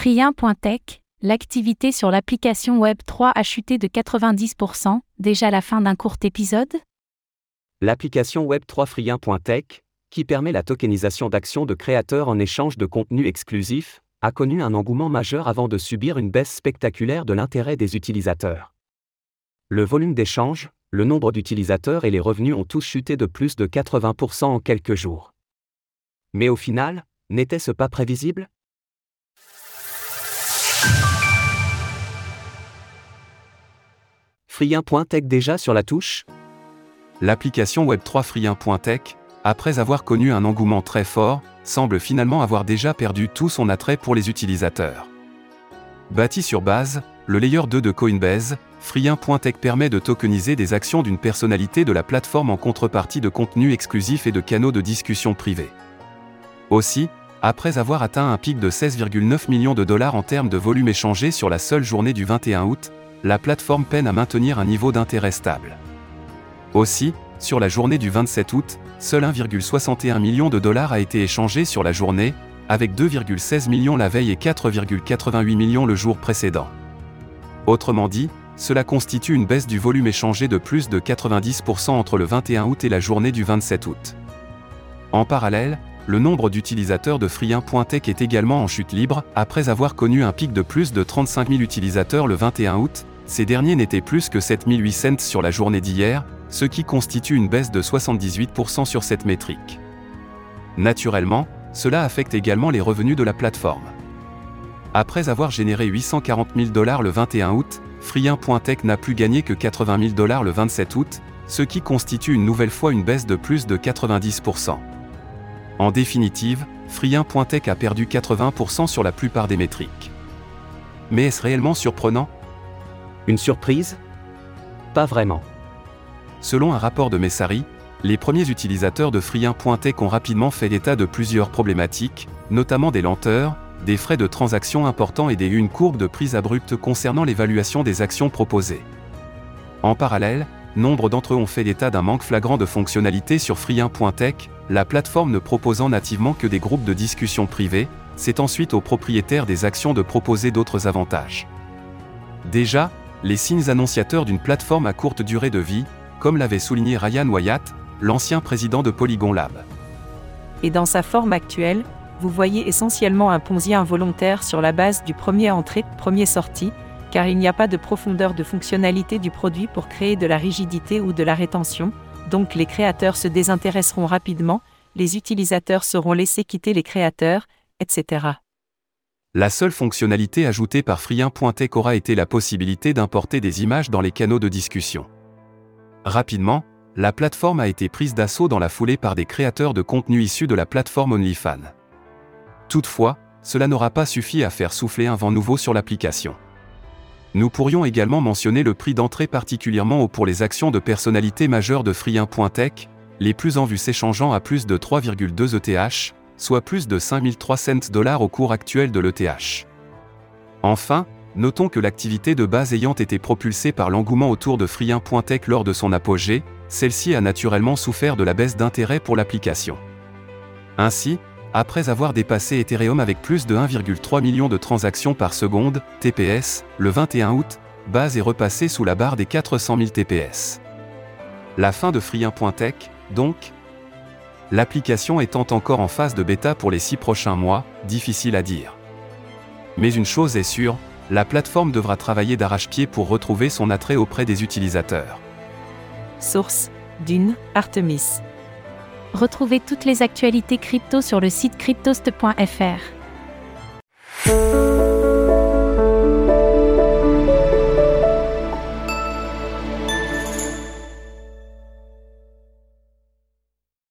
Free1.tech, l'activité sur l'application Web3 a chuté de 90%, déjà la fin d'un court épisode? L'application Web3 Free1.tech, qui permet la tokenisation d'actions de créateurs en échange de contenu exclusif, a connu un engouement majeur avant de subir une baisse spectaculaire de l'intérêt des utilisateurs. Le volume d'échanges, le nombre d'utilisateurs et les revenus ont tous chuté de plus de 80% en quelques jours. Mais au final, n'était-ce pas prévisible? Free1.tech déjà sur la touche? L'application Web3 Free1.tech, après avoir connu un engouement très fort, semble finalement avoir déjà perdu tout son attrait pour les utilisateurs. Bâti sur base, le layer 2 de Coinbase, Free1.tech permet de tokeniser des actions d'une personnalité de la plateforme en contrepartie de contenus exclusifs et de canaux de discussion privés. Aussi, après avoir atteint un pic de 16,9 millions de dollars en termes de volume échangé sur la seule journée du 21 août, la plateforme peine à maintenir un niveau d'intérêt stable. Aussi, sur la journée du 27 août, seul 1,61 million de dollars a été échangé sur la journée, avec 2,16 millions la veille et 4,88 millions le jour précédent. Autrement dit, cela constitue une baisse du volume échangé de plus de 90% entre le 21 août et la journée du 27 août. En parallèle, le nombre d'utilisateurs de Free1.tech est également en chute libre, après avoir connu un pic de plus de 35 000 utilisateurs le 21 août, ces derniers n'étaient plus que 7800 sur la journée d'hier, ce qui constitue une baisse de 78% sur cette métrique. Naturellement, cela affecte également les revenus de la plateforme. Après avoir généré 840 000 dollars le 21 août, Free1.tech n'a plus gagné que 80 000 dollars le 27 août, ce qui constitue une nouvelle fois une baisse de plus de 90%. En définitive, Free1.tech a perdu 80% sur la plupart des métriques. Mais est-ce réellement surprenant? Une surprise? Pas vraiment. Selon un rapport de Messari, les premiers utilisateurs de Free1.tech ont rapidement fait état de plusieurs problématiques, notamment des lenteurs, des frais de transaction importants et des une courbe de prise abrupte concernant l'évaluation des actions proposées. En parallèle, nombre d'entre eux ont fait état d'un manque flagrant de fonctionnalités sur Free1.tech, la plateforme ne proposant nativement que des groupes de discussion privés, c'est ensuite aux propriétaires des actions de proposer d'autres avantages. Déjà, les signes annonciateurs d'une plateforme à courte durée de vie, comme l'avait souligné Ryan Wyatt, l'ancien président de Polygon Lab. Et dans sa forme actuelle, vous voyez essentiellement un Ponzi involontaire sur la base du premier entrée, premier sortie, car il n'y a pas de profondeur de fonctionnalité du produit pour créer de la rigidité ou de la rétention, donc les créateurs se désintéresseront rapidement, les utilisateurs seront laissés quitter les créateurs, etc. La seule fonctionnalité ajoutée par Free1.tech aura été la possibilité d'importer des images dans les canaux de discussion. Rapidement, la plateforme a été prise d'assaut dans la foulée par des créateurs de contenu issus de la plateforme OnlyFans. Toutefois, cela n'aura pas suffi à faire souffler un vent nouveau sur l'application. Nous pourrions également mentionner le prix d'entrée particulièrement haut pour les actions de personnalités majeures de Free1.tech, les plus en vue s'échangeant à plus de 3,2 ETH, soit plus de 5300 dollars au cours actuel de l'ETH. Enfin, Notons que l'activité de base ayant été propulsée par l'engouement autour de Free1.tech lors de son apogée, celle-ci a naturellement souffert de la baisse d'intérêt pour l'application. Ainsi, après avoir dépassé Ethereum avec plus de 1,3 million de transactions par seconde, TPS, le 21 août, Base est repassée sous la barre des 400 000 TPS. La fin de Free1.tech, donc L'application étant encore en phase de bêta pour les 6 prochains mois, difficile à dire. Mais une chose est sûre, la plateforme devra travailler d'arrache-pied pour retrouver son attrait auprès des utilisateurs. Source Dune, Artemis. Retrouvez toutes les actualités crypto sur le site cryptost.fr.